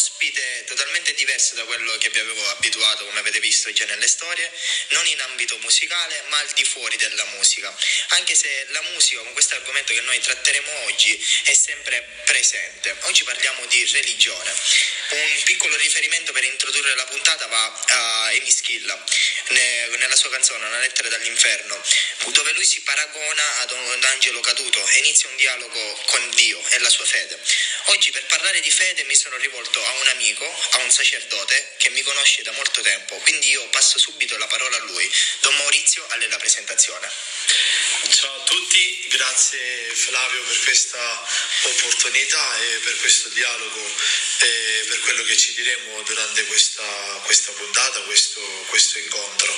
ospite totalmente diverso da quello che vi avevo abituato, come avete visto già nelle storie, non in ambito musicale, ma al di fuori della musica. Anche se la musica, con questo argomento che noi tratteremo oggi, è sempre presente. Oggi parliamo di religione. Un piccolo riferimento per introdurre la puntata va a Emischilla, nella sua canzone Una lettera dall'inferno, dove lui si paragona ad un angelo caduto e inizia un dialogo con Dio e la sua fede. Oggi per parlare di fede mi sono rivolto a un amico, a un sacerdote che mi conosce da molto tempo, quindi io passo subito la parola a lui. Don Maurizio, a lei la presentazione. Ciao a tutti, grazie Flavio per questa opportunità e per questo dialogo e per quello che ci diremo durante questa, questa puntata, questo, questo incontro.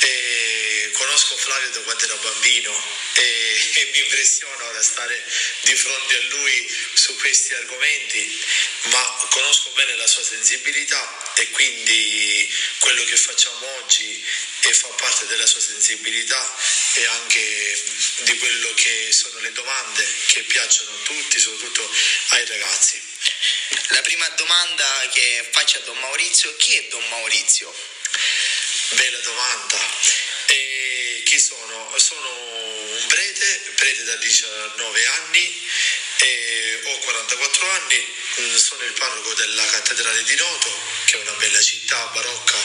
E conosco Flavio da quando era bambino e, e mi impressiona ora stare di fronte a lui su questi argomenti, ma conosco bene la sua sensibilità e quindi quello che facciamo oggi fa parte della sua sensibilità e anche di quello che sono le domande che piacciono a tutti, soprattutto ai ragazzi. La prima domanda che faccio a Don Maurizio, chi è Don Maurizio? Bella domanda. E chi sono? Sono un prete, prete da 19 anni, ho 44 anni, sono il parroco della cattedrale di Noto, che è una bella città barocca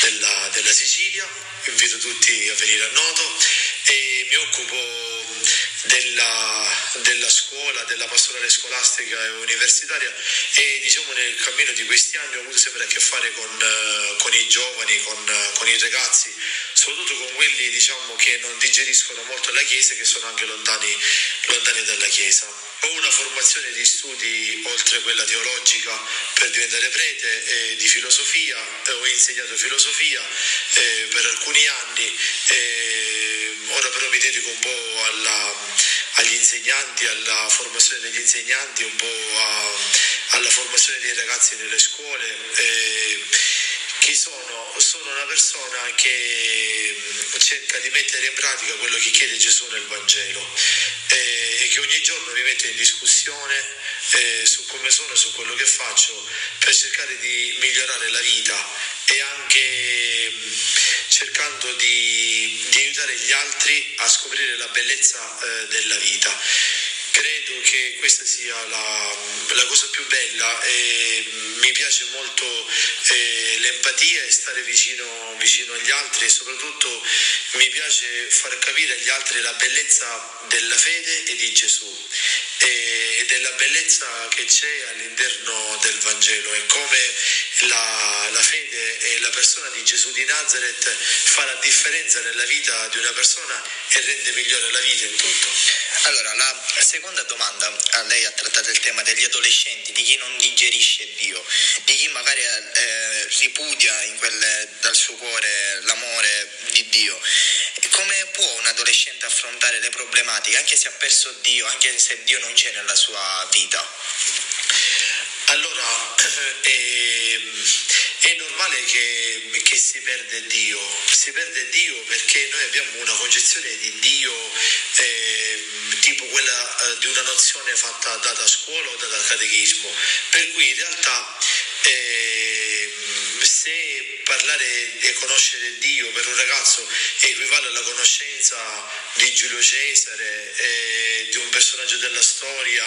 della, della Sicilia. Invito tutti a venire a Noto e mi occupo della, della, scuola, della pastorale scolastica e universitaria e diciamo nel cammino di questi anni ho avuto sempre a che fare con, eh, con i giovani, con, con, i ragazzi, soprattutto con quelli diciamo, che non digeriscono molto la Chiesa e che sono anche lontani, lontani dalla Chiesa. Ho una formazione di studi oltre quella teologica per diventare prete eh, di filosofia, eh, ho insegnato filosofia eh, per alcuni anni, ora però mi dedico un po' alla, agli insegnanti, alla formazione degli insegnanti, un po' a, alla formazione dei ragazzi nelle scuole. chi sono? Sono una persona che cerca di mettere in pratica quello che chiede Gesù nel Vangelo e che ogni giorno mi mette in discussione eh, su come sono e su quello che faccio per cercare di migliorare la vita e anche cercando di, di aiutare gli altri a scoprire la bellezza eh, della vita. Credo che questa sia la, la, cosa più bella e mi piace molto eh, l'empatia e stare vicino, vicino, agli altri e soprattutto mi piace far capire agli altri la bellezza della fede e di Gesù e della bellezza che c'è all'interno del Vangelo e come la, la, fede e la persona di Gesù di Nazareth fa la differenza nella vita di una persona e rende migliore la vita in tutto. Allora, la seconda domanda, lei ha trattato il tema degli adolescenti, di chi non digerisce Dio, di chi magari eh, ripudia quelle, dal suo cuore l'amore di Dio. Come può un adolescente affrontare le problematiche, anche se ha perso Dio, anche se Dio non c'è nella sua vita? Allora, eh, è normale che, che, si perde Dio, si perde Dio perché noi abbiamo una concezione di Dio eh, tipo quella eh, di una nozione fatta data a scuola o data al catechismo, per cui in realtà eh, se parlare e conoscere Dio per un ragazzo equivale alla conoscenza di Giulio Cesare, eh, di un personaggio della storia,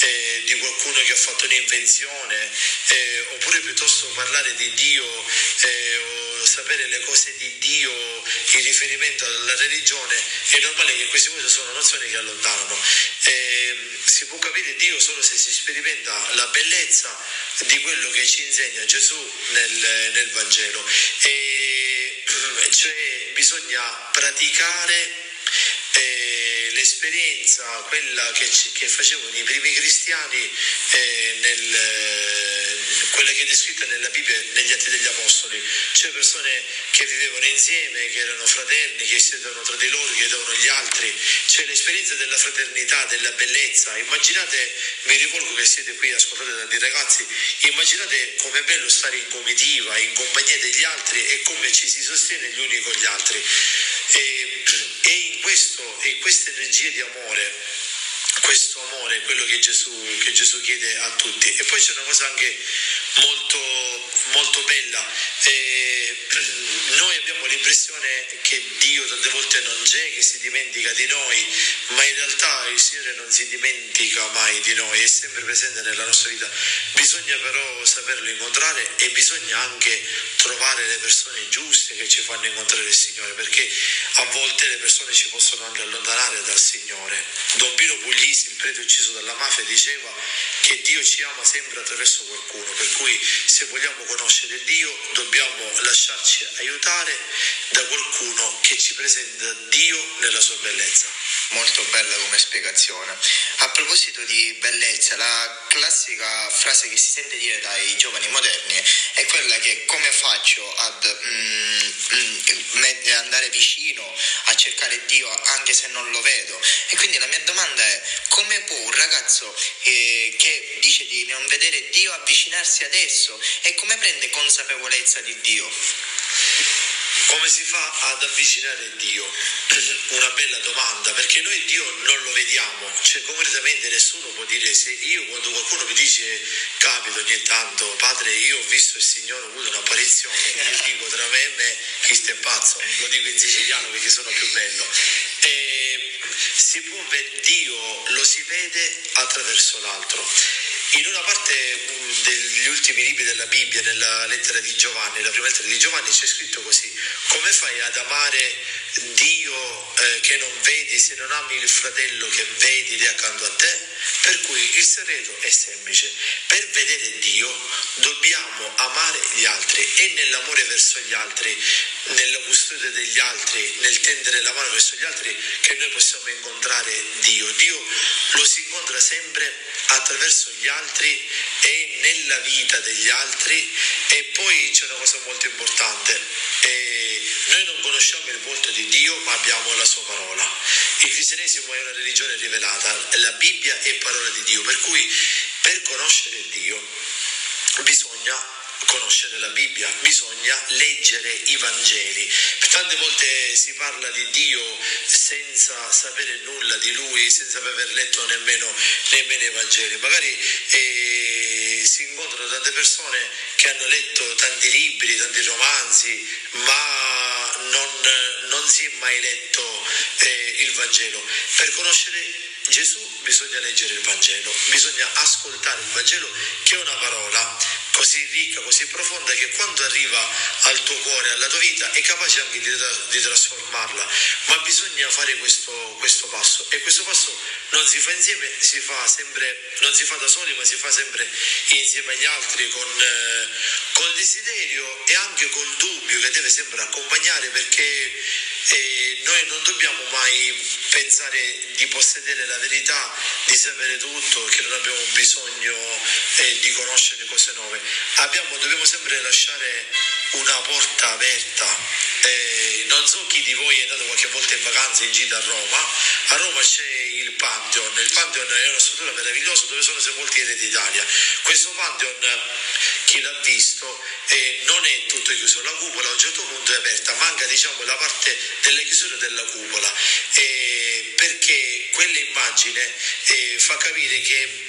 eh, di qualcuno che ha fatto un'invenzione, eh, oppure piuttosto parlare di Dio eh, sapere le cose di Dio in riferimento alla religione, è normale che queste cose sono nozioni che allontanano. Eh, si può capire Dio solo se si sperimenta la bellezza di quello che ci insegna Gesù nel, nel Vangelo. E, cioè bisogna praticare eh, l'esperienza, quella che, che, facevano i primi cristiani, eh, nel, quella che è descritta nella Bibbia, negli Atti degli Apostoli, cioè persone che vivevano insieme, che erano fraterni, che si davano tra di loro, che davano gli altri, cioè l'esperienza della fraternità, della bellezza. Immaginate, mi rivolgo che siete qui, ascoltate tanti ragazzi, immaginate com'è bello stare in comitiva, in compagnia degli altri e come ci si sostiene gli uni con gli altri. E, e in questo, in questa energia di amore questo amore, quello che Gesù, che Gesù, chiede a tutti. E poi c'è una cosa anche molto, molto bella. Eh, noi abbiamo l'impressione che Dio tante volte non c'è, che si dimentica di noi, ma in realtà il Signore non si dimentica mai di noi, è sempre presente nella nostra vita. Bisogna però saperlo incontrare e bisogna anche trovare le persone giuste che ci fanno incontrare il Signore, perché a volte le persone ci possono anche allontanare dal Signore. Don Pino Puglisi, il prete ucciso dalla mafia, diceva che Dio ci ama sempre attraverso qualcuno, per cui se vogliamo conoscere Dio dobbiamo lasciarci aiutare da qualcuno che ci presenta Dio nella sua bellezza. Molto bella come spiegazione. A proposito di bellezza, la classica frase che si sente dire dai giovani moderni è quella che come faccio ad mm, mm, andare vicino a cercare Dio anche se non lo vedo. E quindi la mia domanda è come può un ragazzo eh, che dice di non vedere Dio avvicinarsi adesso e come prende consapevolezza di Dio? Come si fa ad avvicinare Dio? Una bella domanda, perché noi Dio non lo vediamo, cioè concretamente nessuno può dire se io quando qualcuno mi dice capita ogni tanto, padre io ho visto il Signore, ho avuto un'apparizione, io dico tra me e me chi sta pazzo, lo dico in siciliano perché sono più bello. E si può Dio lo si vede attraverso l'altro. In una parte degli ultimi libri della Bibbia, nella lettera di Giovanni, la prima lettera di Giovanni, c'è scritto così, come fai ad amare Dio eh, che non vedi se non ami il fratello che vedi ed accanto a te? Per cui il segreto è semplice, per vedere Dio dobbiamo gli altri e nell'amore verso gli altri, nella custodia degli altri, nel tendere la mano verso gli altri che noi possiamo incontrare Dio. Dio lo si incontra sempre attraverso gli altri e nella vita degli altri e poi c'è una cosa molto importante. Eh, noi non conosciamo il volto di Dio ma abbiamo la sua parola. Il cristianesimo è una religione rivelata, la Bibbia è parola di Dio, per cui per conoscere Dio bisogna conoscere la Bibbia, bisogna leggere i Vangeli. Tante volte si parla di Dio senza sapere nulla di Lui, senza aver letto nemmeno, nemmeno i Vangeli. Magari eh, si incontrano tante persone che hanno letto tanti libri, tanti romanzi, ma non, non si è mai letto eh, il Vangelo. Per conoscere Gesù bisogna leggere il Vangelo, bisogna ascoltare il Vangelo che è una parola così ricca, così profonda che quando arriva al tuo cuore, alla tua vita, è capace anche di, di trasformarla. Ma bisogna fare questo, questo, passo e questo passo non si fa insieme, si fa sempre, non si fa da soli, ma si fa sempre insieme agli altri con, eh, col desiderio e anche col dubbio che deve sempre accompagnare perché eh, noi non dobbiamo mai pensare di possedere la verità, di sapere tutto, che non abbiamo bisogno eh, di conoscere cose nuove. Abbiamo, dobbiamo sempre lasciare una porta aperta. Eh, non so chi di voi è andato qualche volta in vacanza in gita a Roma. A Roma c'è il Pantheon. Il Pantheon è una struttura meravigliosa dove sono sepolti i re d'Italia. Questo Pantheon, chi l'ha visto, eh, non è tutto chiuso. La cupola a un certo punto è aperta, manca diciamo la parte delle chiusure della cupola. Eh, perché quell'immagine eh, fa capire che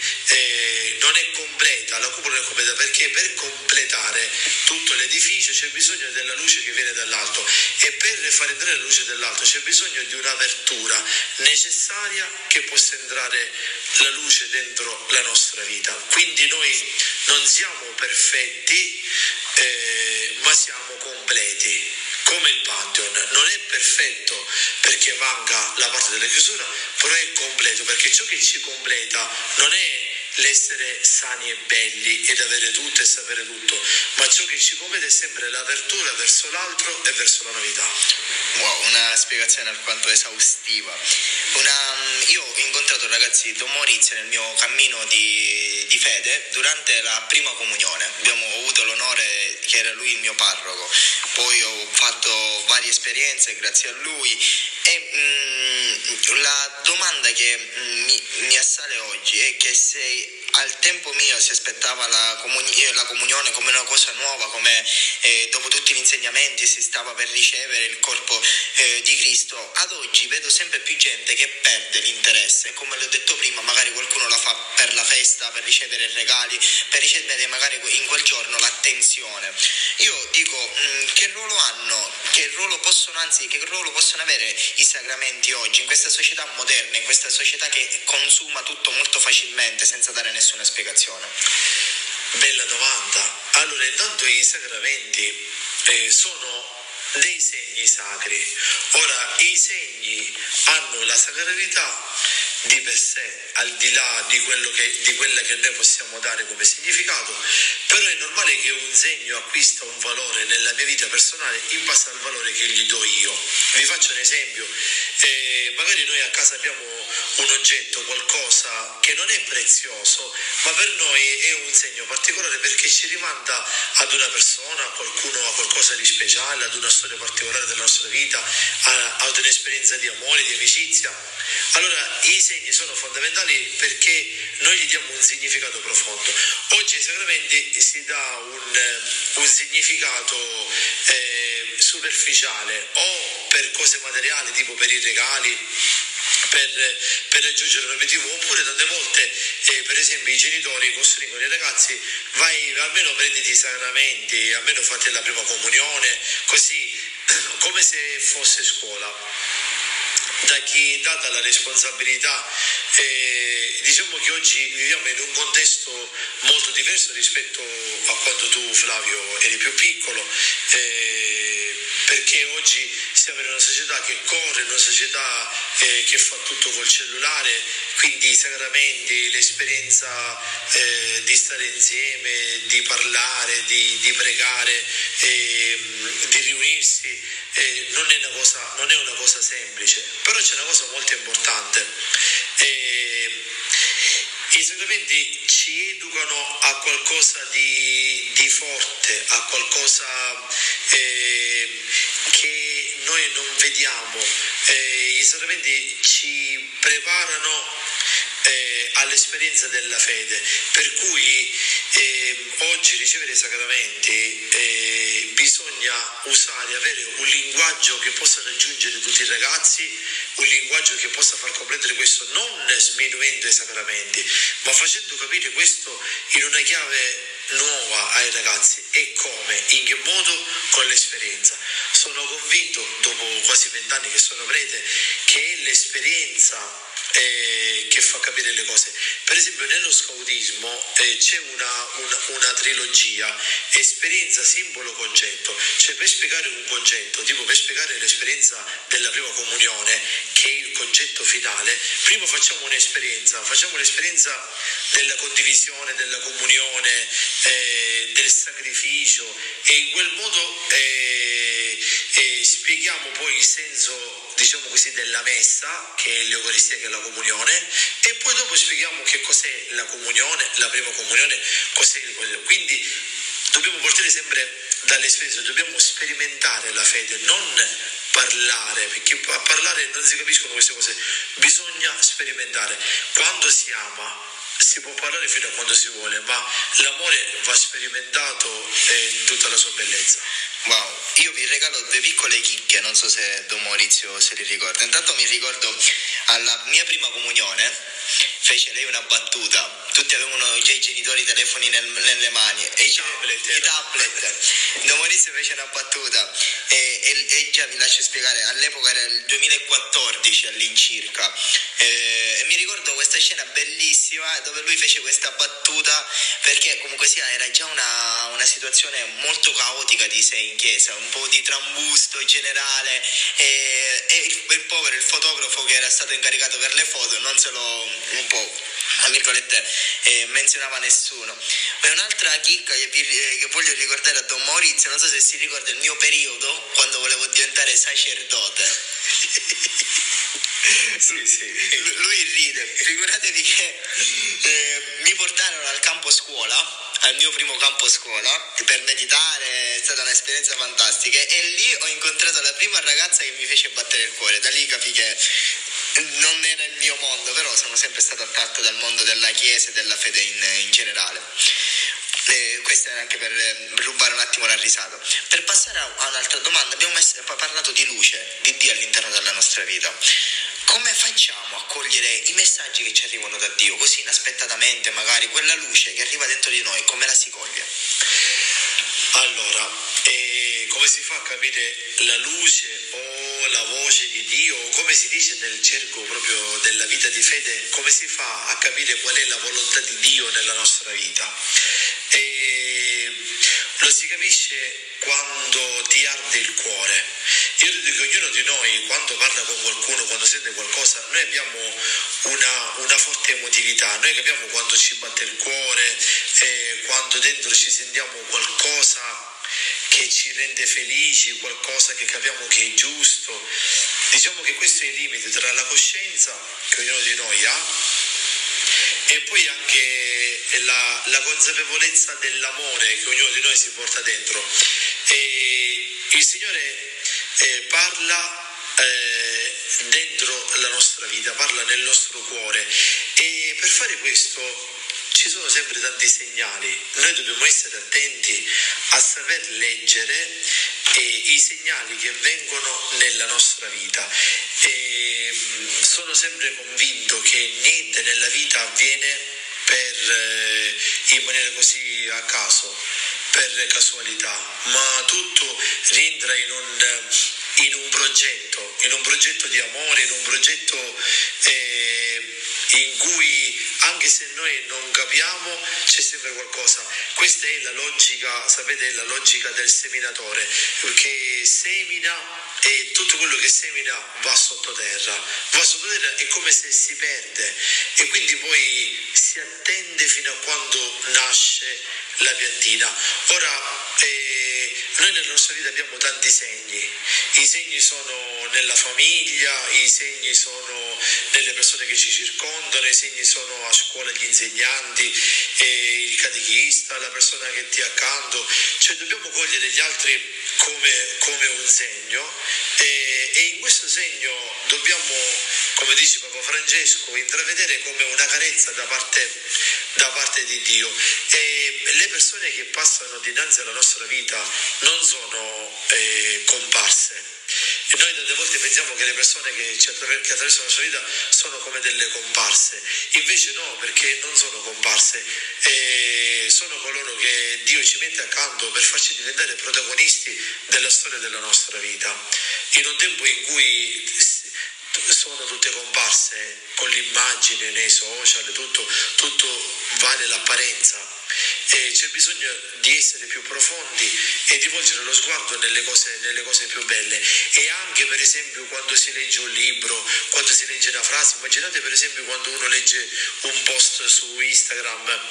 non è completa, la cupola non è completa perché per completare tutto l'edificio c'è bisogno della luce che viene dall'alto e per far entrare la luce dall'alto c'è bisogno di un'apertura necessaria che possa entrare la luce dentro la nostra vita. Quindi noi non siamo perfetti, eh, ma siamo completi come il Pantheon. Non è perfetto perché manca la parte della chiusura, però è completo perché ciò che ci completa non è l'essere sani e belli ed avere tutto e sapere tutto, ma ciò che ci completa è sempre l'apertura verso l'altro e verso la novità. Wow, una spiegazione alquanto esaustiva. Una, mm, io ho incontrato ragazzi Don Maurizio nel mio cammino di, di fede durante la prima comunione. Abbiamo avuto l'onore che era lui il mio parroco, poi ho fatto varie esperienze grazie a lui e mm, la domanda che mm, mi, mi assale oggi è che se al tempo mio si aspettava la, comuni- la comunione come una cosa nuova, come eh, dopo tutti gli insegnamenti si stava per ricevere il corpo eh, di Cristo, ad oggi vedo sempre più gente che perde l'interesse, come le ho detto prima, magari qualcuno la fa per la festa, per ricevere regali, per ricevere magari in quel giorno l'attenzione. Io dico mh, mm, che ruolo hanno, che ruolo possono, anzi che ruolo possono avere i sacramenti oggi in società moderna, in questa società che consuma tutto molto facilmente senza dare nessuna spiegazione? Bella domanda. Allora, intanto i sacramenti eh, sono dei segni sacri. Ora, i segni hanno la sacralità di per sé, al di là di, che, di quella che noi possiamo dare come significato, però è normale che un segno acquista un valore nella mia vita personale in base al valore che gli do io. Vi faccio un esempio, eh, magari noi a casa abbiamo un oggetto, qualcosa che non è prezioso, ma per noi è un segno particolare perché ci rimanda ad una persona, a qualcuno, a qualcosa di speciale, ad una storia particolare della nostra vita, ad un'esperienza di amore, di amicizia. Allora i segni sono fondamentali perché noi gli diamo un significato profondo. Oggi ai sacramenti si dà un, un significato eh, superficiale o per cose materiali, tipo per i regali, per, per, raggiungere un obiettivo oppure tante volte eh, per esempio i genitori costringono i ragazzi vai almeno prenditi i sacramenti almeno fate la prima comunione così come se fosse scuola da chi è data la responsabilità. Eh, diciamo che oggi viviamo in un contesto molto diverso rispetto a quando tu Flavio eri più piccolo. Eh, perché oggi siamo in una società che corre, in una società eh, che fa tutto col cellulare, quindi i sacramenti, l'esperienza eh, di stare insieme, di parlare, di, di pregare, eh, di riunirsi, eh, non, è cosa, non, è una cosa, semplice, però c'è una cosa molto importante. I sacramenti ci educano a qualcosa di, di forte, a qualcosa eh, che noi non vediamo. Eh, I sacramenti ci preparano eh, all'esperienza della fede, per cui eh, oggi ricevere i sacramenti eh, bisogna usare, avere un linguaggio che possa raggiungere tutti i ragazzi, un linguaggio che possa far comprendere questo non sminuendo i sacramenti, ma facendo capire questo in una chiave nuova ai ragazzi e come, in che modo, con l'esperienza. Sono convinto, dopo quasi vent'anni che sono prete, che è l'esperienza eh, che fa capire le cose. Per esempio nello scautismo eh, c'è una, una, una, trilogia, esperienza, simbolo, concetto. Cioè per spiegare un concetto, tipo per spiegare l'esperienza della prima comunione, che è il concetto finale, prima facciamo un'esperienza, facciamo l'esperienza della condivisione, della comunione, eh, del sacrificio e in quel modo eh, eh, spieghiamo poi il senso diciamo così, della messa, che è l'Eucaristia, che è la comunione, e poi dopo spieghiamo che cos'è la comunione, la prima comunione, cos'è il Quindi dobbiamo partire sempre dall'esperienza, dobbiamo sperimentare la fede, non parlare, perché a parlare non si capiscono queste cose, bisogna sperimentare. Quando si ama si può parlare fino a quando si vuole, ma l'amore va sperimentato in tutta la sua bellezza. Wow, io vi regalo due piccole chicche, non so se Don Maurizio se li ricorda. Intanto mi ricordo alla mia prima comunione fece lei una battuta. Tutti avevano già i genitori i telefoni nel, nelle mani e i tablet. I tablet. Maurizio fece una battuta e, e, e, già vi lascio spiegare, all'epoca era il 2014 all'incirca. E, e mi ricordo questa scena bellissima dove lui fece questa battuta perché comunque sia era già una, una situazione molto caotica di sé in chiesa, un po' di trambusto generale e, e il, il povero, il fotografo che era stato incaricato per le foto non se lo un po' a virgolette eh, menzionava nessuno. E un'altra chicca che, vi, eh, che, voglio ricordare a Don Maurizio, non so se si ricorda il mio periodo quando volevo diventare sacerdote. sì, sì. Lui ride, figuratevi che eh, mi portarono al campo scuola al mio primo campo scuola per meditare, è stata un'esperienza fantastica e lì ho incontrato la prima ragazza che mi fece battere il cuore, da lì capì che non era il mio mondo, però sono sempre stato attratto dal mondo della Chiesa e della fede in, in generale. Eh, questo era anche per eh, rubare un attimo la risata. Per passare a un'altra domanda, abbiamo mess- parlato di luce, di Dio all'interno della nostra vita. Come facciamo a cogliere i messaggi che ci arrivano da Dio, così inaspettatamente, magari quella luce che arriva dentro di noi, come la si coglie? Allora, eh, come si fa a capire la luce o la voce di Dio, come si dice nel cerco proprio della vita di fede, come si fa a capire qual è la volontà di Dio nella nostra vita? E lo si capisce quando ti arde il cuore. Io credo che ognuno di noi, quando parla con qualcuno, quando sente qualcosa, noi abbiamo una, una forte emotività, noi capiamo quando ci batte il cuore, eh, quando dentro ci sentiamo qualcosa che ci rende felici, qualcosa che capiamo che è giusto. Diciamo che questo è il limite tra la coscienza che ognuno di noi ha e poi anche la, la consapevolezza dell'amore che ognuno di noi si porta dentro. E il Signore eh, parla eh, dentro la nostra vita, parla nel nostro cuore e per fare questo ci sono sempre tanti segnali, noi dobbiamo essere attenti a saper leggere eh, i segnali che vengono nella nostra vita. E mm, sono sempre convinto che niente nella vita avviene per, eh, in maniera così a caso, per casualità, ma tutto rientra in un, in un progetto, in un progetto di amore, in un progetto eh, in cui anche se noi non capiamo c'è sempre qualcosa. Questa è la logica, sapete, la logica del seminatore, che semina e tutto quello che semina va sottoterra, va sottoterra è come se si perde e quindi poi si attende fino a quando nasce la piantina. Ora, eh, noi nella nostra vita abbiamo tanti segni, i segni sono nella famiglia, i segni sono nelle persone che ci circondano, i segni sono a scuola gli insegnanti, eh, il catechista, la persona che ti accanto, cioè dobbiamo cogliere gli altri come, come un segno e, e in questo segno dobbiamo, come dice Papa Francesco, intravedere come una carezza da parte, da parte di Dio. E le persone che passano dinanzi alla nostra vita non sono eh, comparse. E noi tante volte pensiamo che le persone che, ci che attraversano la nostra vita sono come delle comparse, invece no, perché non sono comparse, e sono coloro che Dio ci mette accanto per farci diventare protagonisti della storia della nostra vita. In un tempo in cui sono tutte comparse con l'immagine nei social, tutto, tutto vale l'apparenza e c'è bisogno di essere più profondi e di volgere lo sguardo nelle cose, nelle cose più belle. E anche per esempio quando si legge un libro, quando si legge una frase, immaginate per esempio quando uno legge un post su Instagram,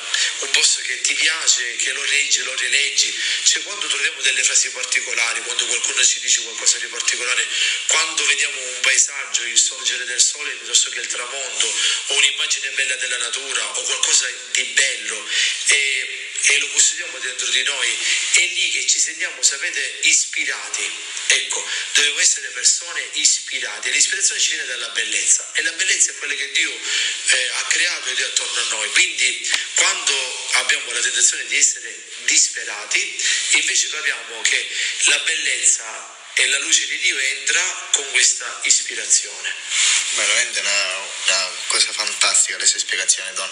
un post che ti piace, che lo leggi, lo rileggi, cioè quando troviamo delle frasi particolari, quando qualcuno ci dice qualcosa di particolare, quando vediamo un paesaggio, il sorgere del sole piuttosto che il tramonto, o un'immagine bella della natura, o qualcosa di bello, e e lo custodiamo dentro di noi, è lì che ci sentiamo, sapete, ispirati. Ecco, dobbiamo essere persone ispirate. L'ispirazione ci viene dalla bellezza e la bellezza è quella che Dio eh, ha creato ed è attorno a noi. Quindi quando abbiamo la tentazione di essere disperati, invece capiamo che la bellezza e la luce di Dio entra con questa ispirazione. Veramente una, una cosa fantastica le sue spiegazioni, Don.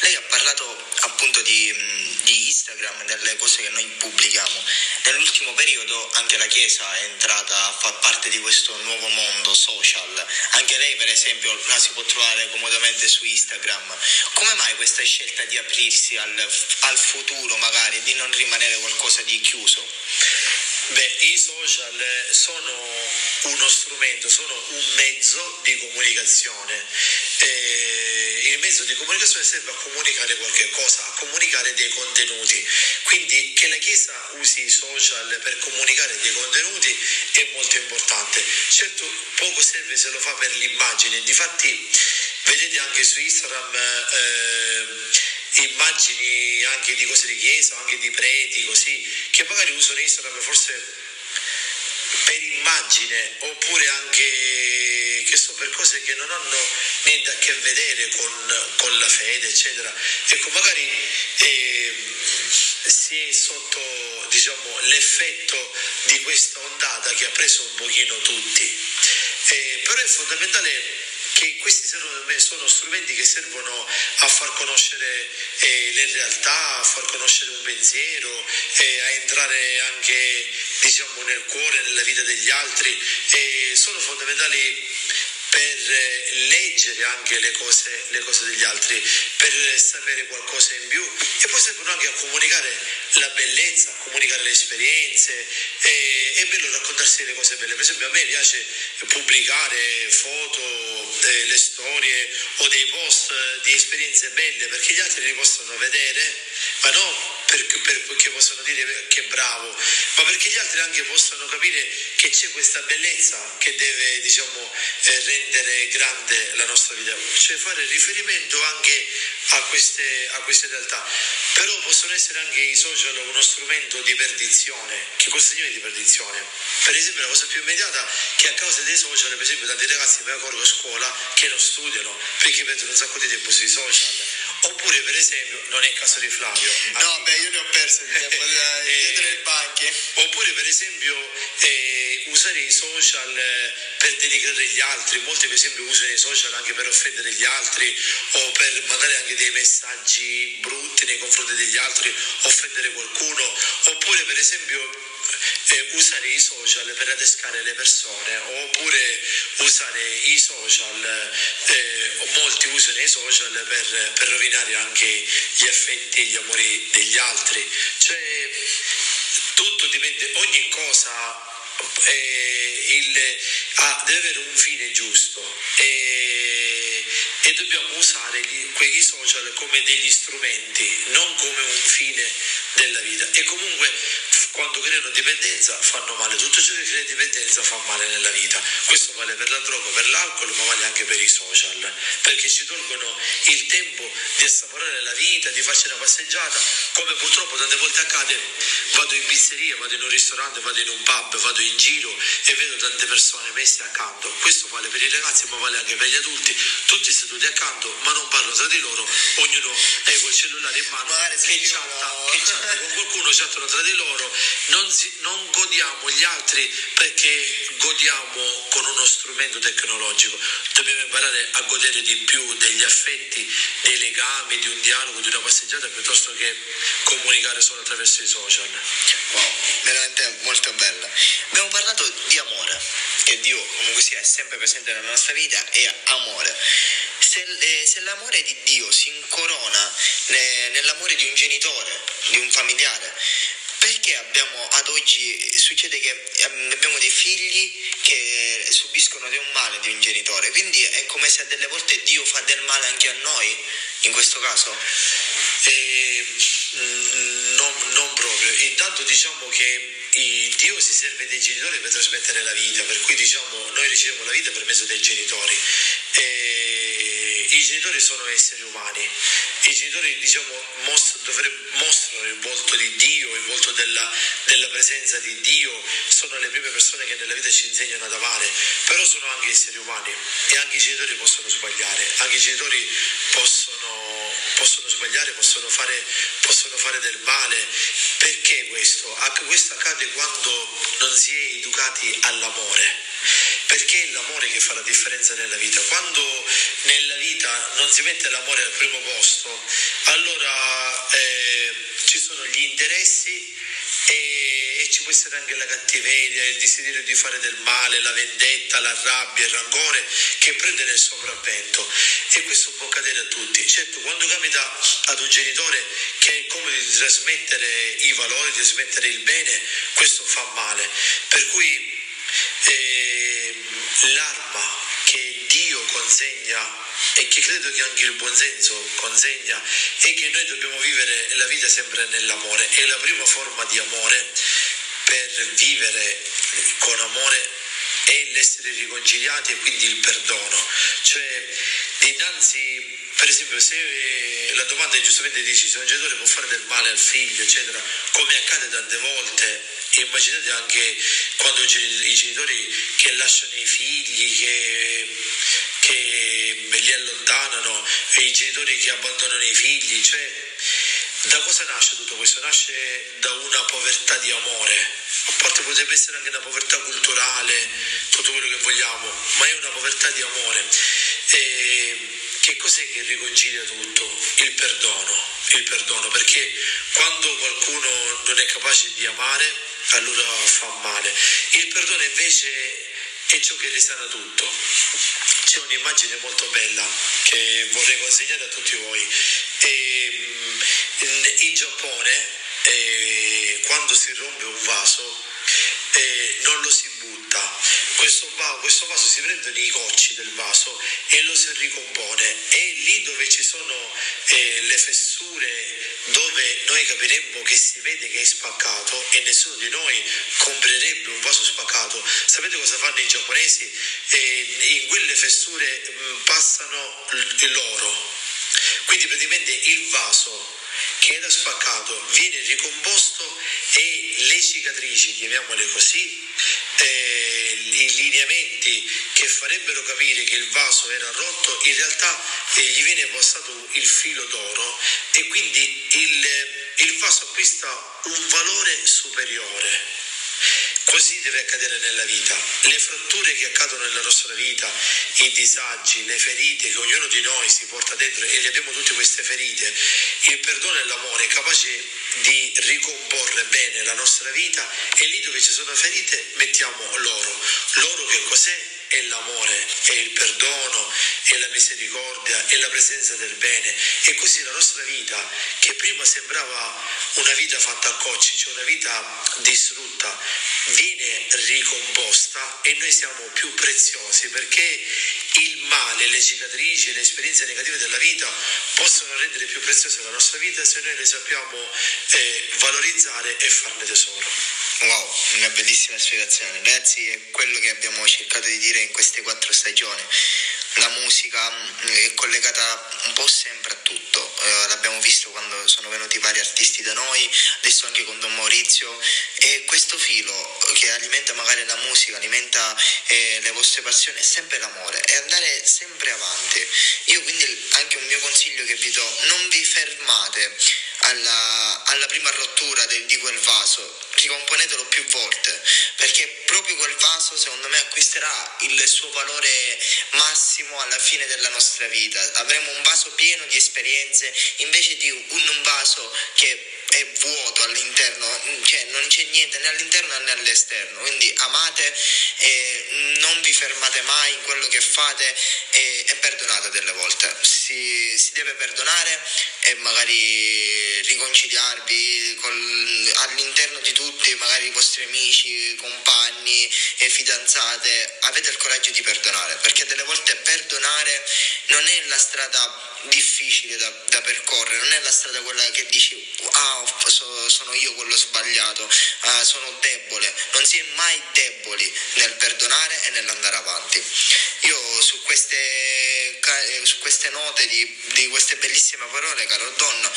Lei ha parlato appunto di, di, Instagram, delle cose che noi pubblichiamo. Nell'ultimo periodo anche la Chiesa è entrata a far parte di questo nuovo mondo social. Anche lei, per esempio, la si può trovare comodamente su Instagram. Come mai questa scelta di aprirsi al, al futuro, magari, di non rimanere qualcosa di chiuso? Beh, i social sono uno strumento, sono un mezzo di comunicazione. Eh, il mezzo di comunicazione serve a comunicare qualche cosa, a comunicare dei contenuti. Quindi che la Chiesa usi i social per comunicare dei contenuti è molto importante. Certo, poco serve se lo fa per l'immagine. Difatti, vedete anche su Instagram. Eh, immagini anche di cose di chiesa, anche di preti, così, che magari usano Instagram forse per immagine oppure anche che so, per cose che non hanno niente a che vedere con, con la fede, eccetera. Ecco, magari eh, si è sotto diciamo, l'effetto di questa ondata che ha preso un pochino tutti. Eh, però è fondamentale che questi sono strumenti che servono a far conoscere eh, le realtà, a far conoscere un pensiero, eh, a entrare anche diciamo, nel cuore, nella vita degli altri, eh, sono fondamentali per leggere anche le cose, le cose, degli altri, per sapere qualcosa in più e poi servono anche a comunicare la bellezza, a comunicare le esperienze. E, è bello raccontarsi le cose belle. Per esempio a me piace pubblicare foto, eh, le storie o dei post di esperienze belle perché gli altri li possono vedere, ma non perché, perché possono dire che bravo, ma perché gli altri anche possano capire che c'è questa bellezza che deve diciamo, eh, rendere grande la nostra vita, cioè fare riferimento anche a queste, a queste realtà. Però possono essere anche i social uno strumento di perdizione. Che cosa significa di perdizione? Per esempio la cosa più immediata che a causa dei social, per esempio tanti ragazzi mi accorgo a scuola che non studiano perché perdono un sacco di tempo sui social. Oppure per esempio, non è il caso di Flavio. No, beh, io ne ho perso di tempo dietro le banche. Oppure per esempio eh, usare i social eh, per denigrare gli altri, molti per esempio usano i social anche per offendere gli altri o per mandare anche dei messaggi brutti nei confronti degli altri, offendere qualcuno, oppure per esempio eh, usare i social per adescare le persone oppure usare i social, eh, molti usano i social per, per rovinare anche gli affetti e gli amori degli altri. Cioè tutto dipende, ogni cosa eh, il, ah, deve avere un fine giusto e, e dobbiamo usare gli, quegli social come degli strumenti, non come un fine della vita. E comunque quando creano dipendenza fanno male, tutto ciò che crea dipendenza fa male nella vita. Questo vale per la droga, per l'alcol, ma vale anche per i social, perché ci tolgono il tempo di assaporare la vita, di farci una passeggiata, come purtroppo tante volte accade, vado in pizzeria, vado in un ristorante, vado in un pub, vado in giro e vedo tante persone messe accanto. Questo vale per i ragazzi, ma vale anche per gli adulti, tutti seduti accanto, ma non parlano tra di loro, ognuno è col cellulare in mano che chatta, che chatta con qualcuno, chattano tra di loro non, si, non godiamo gli altri perché godiamo con uno strumento tecnologico, dobbiamo imparare a godere di più degli affetti, dei legami, di un dialogo, di una passeggiata piuttosto che comunicare solo attraverso i social. Wow, veramente molto bella. Abbiamo parlato di amore, che Dio comunque sia sempre presente nella nostra vita, è amore. Se, eh, se l'amore di Dio si incorona ne, nell'amore di un genitore, di un familiare, perché abbiamo ad oggi succede che ehm, abbiamo dei figli che subiscono di un male di un genitore, quindi è come se delle volte Dio fa del male anche a noi, in questo caso? Eh, non, non, proprio, intanto diciamo che Dio si serve dei genitori per trasmettere la vita, per cui diciamo noi riceviamo la vita per mezzo dei genitori. E I genitori sono esseri umani, i genitori diciamo, mostrano, il volto di Dio, il volto della, della, presenza di Dio, sono le prime persone che nella vita ci insegnano ad amare, però sono anche esseri umani e anche i genitori possono sbagliare, anche i genitori possono, possono sbagliare, possono fare, possono fare del male. Perché questo? Questo accade quando non si è educati all'amore perché è l'amore che fa la differenza nella vita. Quando nella vita non si mette l'amore al primo posto, allora eh, ci sono gli interessi e, e, ci può essere anche la cattiveria, il desiderio di fare del male, la vendetta, la rabbia, il rancore che prende nel sopravvento e questo può accadere a tutti. Certo, quando capita ad un genitore che è come di trasmettere i valori, di trasmettere il bene, questo fa male. Per cui eh, l'arma che Dio consegna e che credo che anche il buonsenso consegna è che noi dobbiamo vivere la vita sempre nell'amore. È la prima forma di amore per vivere con amore è l'essere riconciliati e quindi il perdono. Cioè, dinanzi, per esempio, se la domanda è giustamente dice se un genitore può fare del male al figlio, eccetera, come accade tante volte, immaginate anche quando i genitori che lasciano i figli, che, che li allontanano, e i genitori che abbandonano i figli, cioè da cosa nasce tutto questo? Nasce da una povertà di amore, a parte potrebbe essere anche una povertà culturale, tutto quello che vogliamo, ma è una povertà di amore. E che cos'è che riconcilia tutto? Il perdono, il perdono, perché quando qualcuno non è capace di amare, allora fa male. Il perdono invece è ciò che risana tutto. C'è un'immagine molto bella che vorrei consigliare a tutti voi. E, in, in Giappone, eh, quando si rompe un vaso, eh, non lo si butta, questo, questo, vaso si prendono i cocci del vaso e lo si ricompone. E lì dove ci sono eh, le fessure dove noi capiremmo che si vede che è spaccato e nessuno di noi comprerebbe un vaso spaccato, sapete cosa fanno i giapponesi? Eh, in quelle fessure mh, mm, passano l'oro, quindi praticamente il vaso che era spaccato viene ricomposto e le cicatrici, chiamiamole così, eh, i lineamenti che farebbero capire che il vaso era rotto, in realtà eh, gli viene passato il filo d'oro e quindi il, il vaso acquista un valore superiore. Così deve accadere nella vita. Le fratture che accadono nella nostra vita, i disagi, le ferite che ognuno di noi si porta dentro e le abbiamo tutte queste ferite, il perdono e l'amore è capace di ricomporre bene la nostra vita e lì dove ci sono ferite mettiamo l'oro. L'oro che cos'è? è l'amore, è il perdono, è la misericordia, è la presenza del bene. E così la nostra vita, che prima sembrava una vita fatta a cocci, cioè una vita distrutta, viene ricomposta e noi siamo più preziosi perché il male, le cicatrici, le esperienze negative della vita possono rendere più preziosa la nostra vita se noi le sappiamo eh, valorizzare e farne tesoro. Wow, una bellissima spiegazione. Ragazzi, è quello che abbiamo cercato di dire in queste quattro stagioni. La musica mm, è collegata un po' sempre a tutto, eh, l'abbiamo visto quando sono venuti vari artisti da noi, adesso anche con Don Maurizio, e questo filo che alimenta magari la musica, alimenta eh, le vostre passioni è sempre l'amore e andare sempre avanti. Io quindi anche un mio consiglio che vi do, non vi fermate alla, alla prima rottura de, di quel vaso, ricomponetelo più volte, perché proprio quel vaso secondo me acquisterà il suo valore massimo alla fine della nostra vita. Avremo un vaso pieno di esperienze invece di un, un vaso che è vuoto all'interno, cioè non c'è niente né all'interno né all'esterno, quindi amate e non vi fermate mai in quello che fate e, e perdonate delle volte, si, si, deve perdonare e magari riconciliarvi col, all'interno di tutti, magari i vostri amici, compagni e fidanzate, avete il coraggio di perdonare, perché delle volte perdonare non è la strada difficile da, da percorrere, non è la strada quella che dici ah so, sono io quello sbagliato, uh, sono debole. Non si è mai deboli nel perdonare e nell'andare avanti. Io su queste, eh, su queste note di, di queste bellissime parole, caro Don,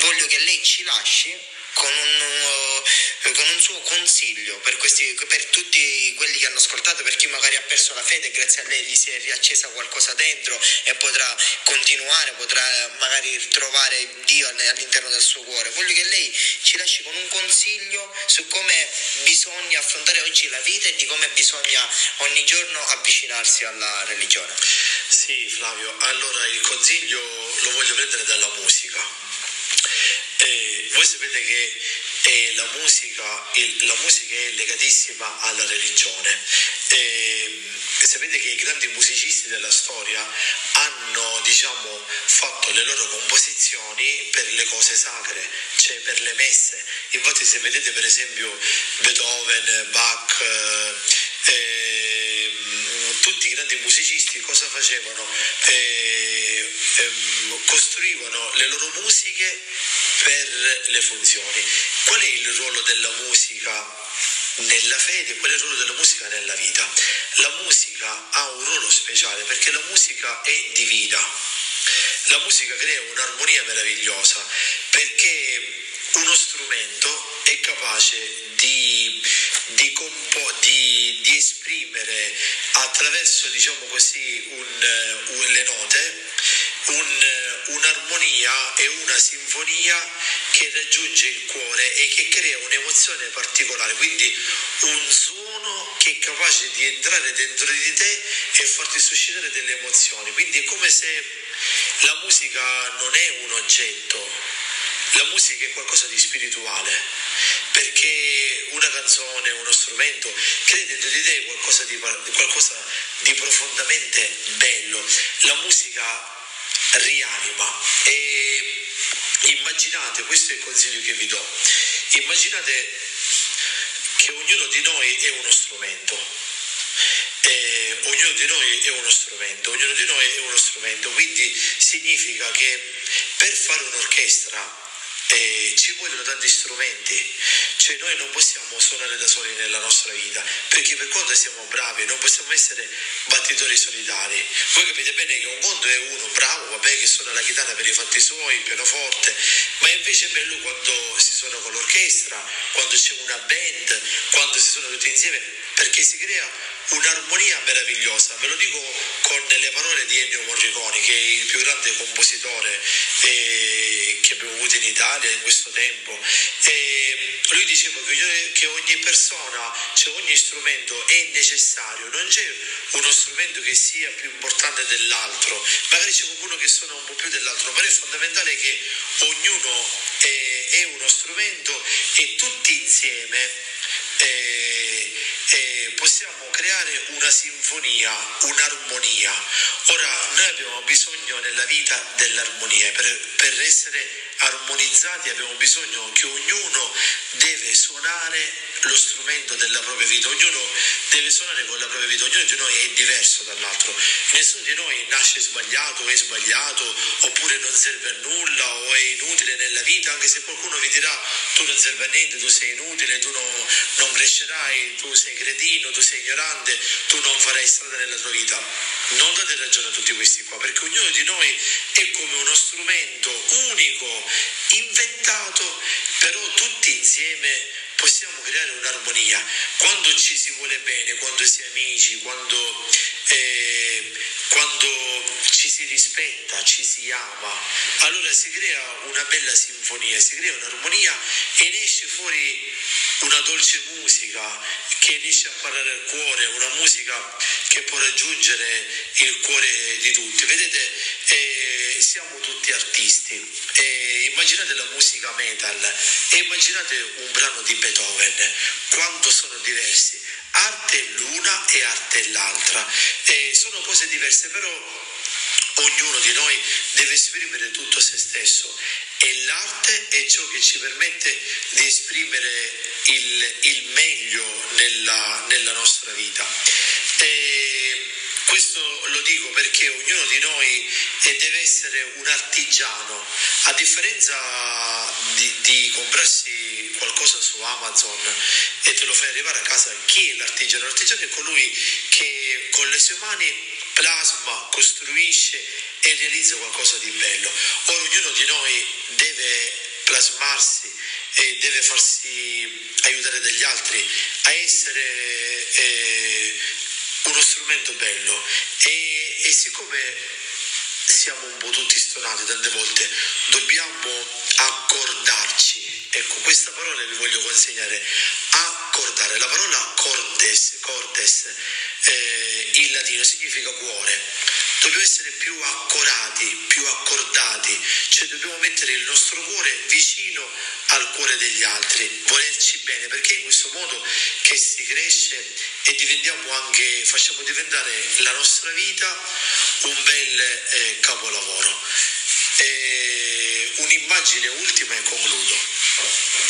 voglio che lei ci lasci con un, con un, suo consiglio per, questi, per, tutti quelli che hanno ascoltato, per chi ha perso la fede, grazie a lei gli si è riaccesa qualcosa dentro e potrà continuare, potrà magari ritrovare Dio all'interno del suo cuore. Voglio che lei ci lasci con un consiglio su come bisogna affrontare oggi la vita e di come bisogna ogni giorno avvicinarsi alla religione. Sì, Flavio, allora il consiglio lo voglio prendere dalla musica eh, voi sapete che eh, la, musica, il, la, musica, è legatissima alla religione. Eh, sapete che i grandi musicisti della storia hanno diciamo, fatto le loro composizioni per le cose sacre, cioè per le messe. Infatti se vedete per esempio Beethoven, Bach, eh, tutti i grandi musicisti cosa facevano? Eh, ehm, costruivano le loro musiche per le funzioni. Qual è il ruolo della musica nella fede, qual è il ruolo della musica nella vita. La musica ha un ruolo speciale perché la musica è divina. La musica crea un'armonia meravigliosa perché uno strumento è capace di, di, compo- di, di esprimere attraverso diciamo così, un, un, le note un, un'armonia e una sinfonia che raggiunge il cuore e che crea un'emozione particolare, quindi un suono che è capace di entrare dentro di te e farti suscitare delle emozioni. Quindi è come se la musica non è un oggetto, la musica è qualcosa di spirituale, perché una canzone, uno strumento crea dentro di te qualcosa di, qualcosa di profondamente bello. La musica rianima e immaginate, questo è il consiglio che vi do, immaginate che ognuno di noi è uno strumento. Eh, ognuno di noi è uno strumento, ognuno di noi è uno strumento, quindi significa che per fare un'orchestra eh, ci vogliono tanti strumenti, cioè noi non possiamo suonare da soli nella nostra vita, perché per quanto siamo bravi non possiamo essere battitori solitari. Voi capite bene che un conto è uno bravo, vabbè che suona la chitarra per i fatti suoi, il pianoforte, ma invece è bello quando si suona con l'orchestra, quando c'è una band, quando si suona tutti insieme, perché si crea un'armonia meravigliosa, ve lo dico con le parole di Ennio Morricone, che è il più grande compositore eh, che abbiamo avuto in Italia in questo tempo. E lui diceva che, che ogni persona, cioè ogni strumento è necessario, non c'è uno strumento che sia più importante dell'altro, magari c'è qualcuno che suona un po' più dell'altro, però è fondamentale che ognuno è, è uno strumento e tutti insieme eh, eh, possiamo creare una sinfonia, un'armonia. Ora noi abbiamo bisogno nella vita dell'armonia, per, per essere armonizzati abbiamo bisogno che ognuno deve suonare lo strumento della propria vita, ognuno deve suonare con la propria vita, ognuno di noi è diverso dall'altro, nessuno di noi nasce sbagliato, è sbagliato, oppure non serve a nulla o è inutile nella vita, anche se qualcuno vi dirà tu non serve a niente, tu sei inutile, tu non, non crescerai, tu sei cretino, tu sei ignorante, tu non farai strada nella tua vita. Non date ragione a tutti questi qua, perché ognuno di noi è come uno strumento unico, inventato, però tutti insieme possiamo creare un'armonia. Quando ci si vuole bene, quando si è amici, quando, eh, quando ci si rispetta, ci si ama, allora si crea una bella sinfonia, si crea un'armonia e ne esce fuori una dolce musica che riesce a parlare al cuore, una musica che può raggiungere il cuore di tutti. Vedete, eh, siamo tutti artisti. Eh, immaginate la musica metal e immaginate un brano di Beethoven, quanto sono diversi. Arte l'una e arte l'altra. Eh, sono cose diverse, però ognuno di noi deve esprimere tutto se stesso e l'arte è ciò che ci permette di esprimere il, il meglio nella, nella, nostra vita. E questo lo dico perché ognuno di noi deve essere un artigiano, a differenza di, di comprarsi qualcosa su Amazon e te lo fai arrivare a casa, chi è l'artigiano? L'artigiano è colui che con le sue mani plasma, costruisce e realizza qualcosa di bello. Ora ognuno di noi deve plasmarsi e deve farsi aiutare dagli altri a essere eh, uno strumento bello e, e siccome siamo un po' tutti stonati tante volte, dobbiamo accordarci. Ecco, questa parola vi voglio consegnare. Accordare. La parola cordes, cordes eh, in latino significa cuore. Dobbiamo essere più accorati, più accordati, cioè dobbiamo mettere il nostro cuore vicino al cuore degli altri, volerci bene, perché in questo modo che si cresce e diventiamo anche, facciamo diventare la nostra vita un bel eh, capolavoro. E un'immagine ultima e concludo.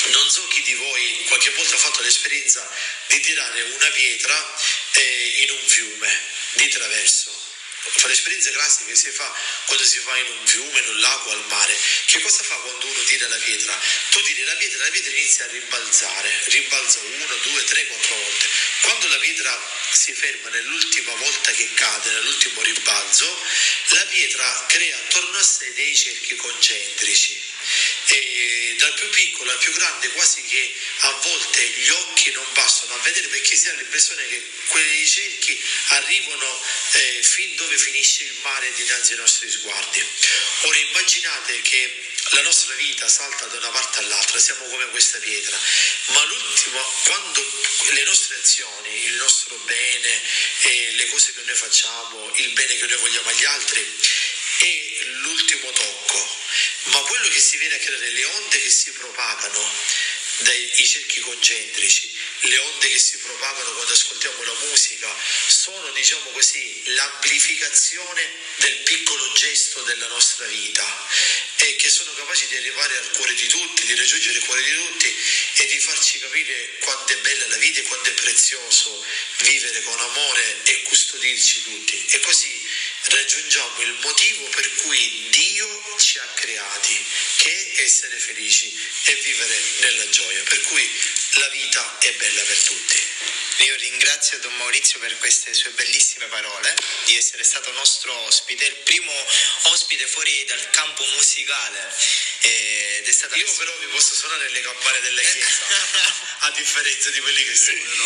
Non so chi di voi qualche volta ha fatto l'esperienza di tirare una pietra eh, in un fiume di traverso fa l'esperienza classica che si fa quando si fa in un fiume, in un lago, al mare. Che cosa fa quando uno tira la pietra? Tu tiri la pietra, la pietra inizia a rimbalzare, rimbalza uno, due, tre, quattro volte. Quando la pietra si ferma nell'ultima volta che cade, nell'ultimo rimbalzo, la pietra crea attorno a sé dei cerchi concentrici. E dal più piccolo al più grande quasi che a volte gli occhi non bastano a vedere perché si ha l'impressione che quei cerchi arrivano eh, fin dove finisce il mare dinanzi ai nostri sguardi. Ora immaginate che la nostra vita salta da una parte all'altra, siamo come questa pietra, ma l'ultimo, quando le nostre azioni, il nostro bene, eh, le cose che noi facciamo, il bene che noi vogliamo agli altri, è l'ultimo tocco, ma quello che si viene a creare, le onde che si propagano dai cerchi concentrici, le onde che si propagano quando ascoltiamo la musica, sono diciamo così l'amplificazione del piccolo gesto della nostra vita e che sono capaci di arrivare al cuore di tutti, di raggiungere il cuore di tutti e di farci capire quanto è bella la vita e quanto è prezioso vivere con amore e custodirci tutti. E così raggiungiamo il motivo per cui Dio ci ha creati, che essere felici e vivere nella gioia. Per cui la vita è bella per tutti. Io ringrazio Don Maurizio per queste sue bellissime parole, di essere stato nostro ospite, il primo ospite fuori dal campo musicale. Ed è stata Io però vi posso suonare le campane della chiesa, a differenza di quelli che suonano.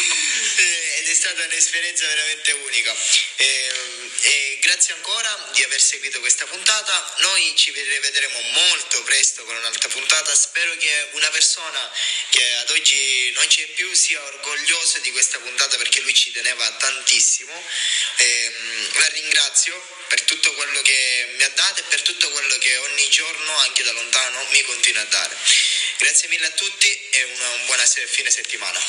Ed è stata un'esperienza veramente unica. E, e grazie ancora di aver seguito questa puntata. Noi ci rivedremo molto presto con un'altra puntata. Spero che una persona che ad oggi non c'è più sia orgogliosa di questa puntata perché lui ci teneva tantissimo. E, la ringrazio per tutto quello che mi ha dato e per tutto quello che ogni giorno, anche da lontano, mi continua a dare. Grazie mille a tutti e una, un buona fine settimana.